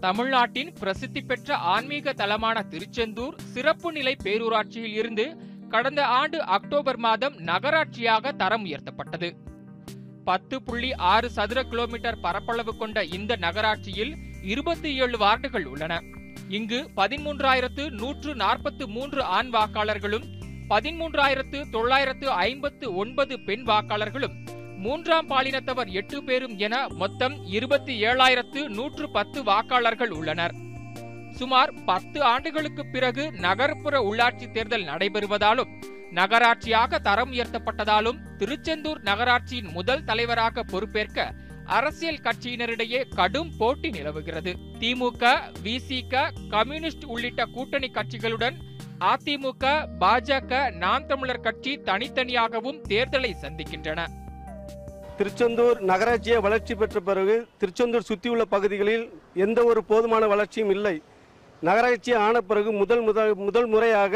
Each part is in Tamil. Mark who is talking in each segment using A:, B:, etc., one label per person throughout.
A: தமிழ்நாட்டின் பிரசித்தி பெற்ற ஆன்மீக தலமான திருச்செந்தூர் சிறப்பு நிலை பேரூராட்சியில் இருந்து கடந்த ஆண்டு அக்டோபர் மாதம் நகராட்சியாக தரம் உயர்த்தப்பட்டது. பத்து புள்ளி ஆறு சதுர கிலோமீட்டர் பரப்பளவு கொண்ட இந்த நகராட்சியில் இருபத்தி ஏழு வார்டுகள் உள்ளன. இங்கு பதிமூன்றாயிரத்து நூற்று நாற்பத்து மூன்று ஆண் வாக்காளர்களும் பதிமூன்றாயிரத்து தொள்ளாயிரத்து ஐம்பத்து ஒன்பது பெண் வாக்காளர்களும் மூன்றாம் பாலினத்தவர் எட்டு பேரும் என மொத்தம் இருபத்தி ஏழாயிரத்து நூற்று பத்து வாக்காளர்கள் உள்ளனர். சுமார் பத்து ஆண்டுகளுக்கு பிறகு நகர்ப்புற உள்ளாட்சி தேர்தல் நடைபெறுவதாலும் நகராட்சியாக தரம் உயர்த்தப்பட்டதாலும் திருச்செந்தூர் நகராட்சியின் முதல் தலைவராக பொறுப்பேற்க அரசியல் கட்சியினரிடையே கடும் போட்டி நிலவுகிறது. திமுக விசிக கம்யூனிஸ்ட் உள்ளிட்ட கூட்டணி கட்சிகளுடன் அதிமுக பாஜக நாம் தமிழர் கட்சி தனித்தனியாகவும் தேர்தலை சந்திக்கின்றன.
B: திருச்செந்தூர் நகராட்சியை வளர்ச்சி பெற்ற பிறகு திருச்செந்தூர் சுற்றியுள்ள பகுதிகளில் எந்த ஒரு போதுமான வளர்ச்சியும் இல்லை. நகராட்சி ஆன பிறகு முதல் முதல் முதல் முறையாக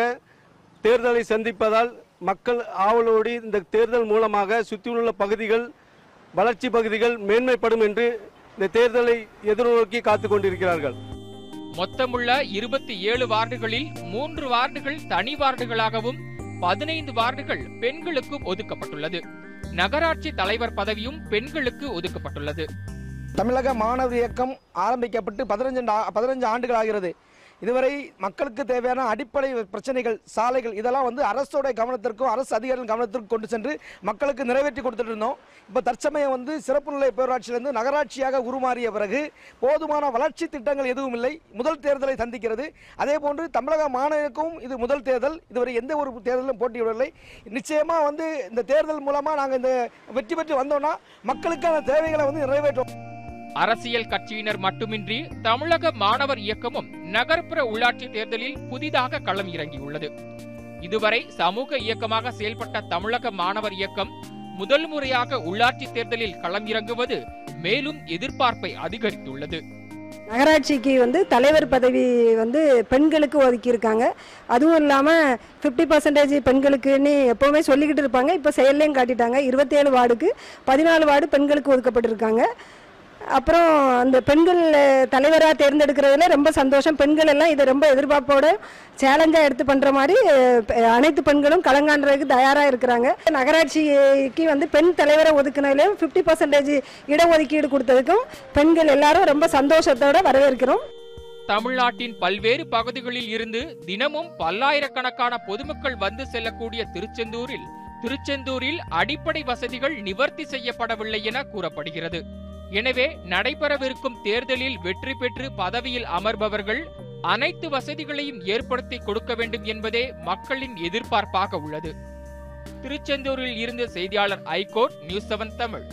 B: தேர்தலை சந்திப்பதால் மக்கள் ஆவலோடு இந்த தேர்தல் மூலமாக சுற்றியுள்ள பகுதிகள் வளர்ச்சி பகுதிகள் மேன்மைப்படும் என்று இந்த தேர்தலை எதிர்நோக்கி காத்து கொண்டிருக்கிறார்கள்.
A: மொத்தமுள்ள இருபத்தி ஏழு வார்டுகளில் மூன்று வார்டுகள் தனி வார்டுகளாகவும் பதினைந்து வார்டுகள் பெண்களுக்கும் ஒதுக்கப்பட்டுள்ளது. நகராட்சி தலைவர் பதவியும் பெண்களுக்கு ஒதுக்கப்பட்டுள்ளது.
C: தமிழக மாணவர் இயக்கம் ஆரம்பிக்கப்பட்டு பதினஞ்சு பதினஞ்சு ஆண்டுகள் ஆகிறது. இதுவரை மக்களுக்கு தேவையான அடிப்படை பிரச்சனைகள் சாலைகள் இதெல்லாம் வந்து அரசோட கவனத்திற்கும் அரசு அதிகாரிகள் கவனத்திற்கும் கொண்டு சென்று மக்களுக்கு நிறைவேற்றி கொடுத்துட்டு இருந்தோம். இப்போ தற்சமயம் வந்து சிறப்பு நிலை பேரூராட்சியிலிருந்து நகராட்சியாக உருமாறிய பிறகு போதுமான வளர்ச்சி திட்டங்கள் எதுவும் இல்லை. முதல் தேர்தலை சந்திக்கிறது. அதே போன்று தமிழக மாநிலக்கும் இது முதல் தேர்தல். இதுவரை எந்த ஒரு தேர்தலும் போட்டியிடவில்லை. நிச்சயமாக வந்து இந்த தேர்தல் மூலமாக நாங்கள் இந்த வெற்றி பெற்று வந்தோம்னா மக்களுக்கான தேவைகளை வந்து நிறைவேற்றோம்
A: அரசியல் கட்சியினர் மட்டுமின்றி தமிழக மாணவர் இயக்கமும் நகர்ப்புற உள்ளாட்சி தேர்தலில் புதிதாக களம் இறங்கியுள்ளது. இதுவரை சமூக இயக்கமாக செயல்பட்ட தமிழக மாணவர் இயக்கம் முதல் முறையாக உள்ளாட்சி தேர்தலில் களம் இறங்குவது மேலும் எதிர்பார்ப்பை அதிகரித்துள்ளது.
D: நகராட்சிக்கு வந்து தலைவர் பதவி வந்து பெண்களுக்கு ஒதுக்கியிருக்காங்க. அதுவும் இல்லாமல் ஃபிஃப்டி பர்சன்டேஜ் பெண்களுக்குன்னு எப்போவுமே சொல்லிக்கிட்டு இருப்பாங்க. இப்போ செயல்லையும் காட்டிட்டாங்க. இருபத்தேழு வார்டுக்கு பதினாலு வார்டு பெண்களுக்கு ஒதுக்கப்பட்டிருக்காங்க. அப்புறம் அந்த பெண்கள் தலைவராக தேர்ந்தெடுக்கிறதுல ரொம்ப சந்தோஷம். பெண்கள் எல்லாம் இதை ரொம்ப எதிர்பார்ப்போட சேலஞ்சாக எடுத்து பண்ணுற மாதிரி அனைத்து பெண்களும் கலங்கான்றதுக்கு தயாராக இருக்கிறாங்க. நகராட்சிக்கு வந்து பெண் தலைவரை ஒதுக்குனதுலேயும் ஃபிஃப்டி பர்சன்டேஜ் இடஒதுக்கீடு கொடுத்ததுக்கும் பெண்கள் எல்லாரும் ரொம்ப சந்தோஷத்தோட வரவேற்கிறோம்.
A: தமிழ்நாட்டின் பல்வேறு பகுதிகளில் இருந்து தினமும் பல்லாயிரக்கணக்கான பொதுமக்கள் வந்து செல்லக்கூடிய திருச்செந்தூரில் திருச்செந்தூரில் அடிப்படை வசதிகள் நிவர்த்தி செய்யப்படவில்லை என கூறப்படுகிறது. எனவே நடைபெறவிருக்கும் தேர்தலில் வெற்றி பெற்று பதவியில் அமர்பவர்கள் அனைத்து வசதிகளையும் ஏற்படுத்தி கொடுக்க வேண்டும் என்பதே மக்களின் எதிர்பார்ப்பாக உள்ளது. திருச்செந்தூரில் இருந்து செய்தியாளர் ஐகோர்ட் நியூஸ் செவன் தமிழ்.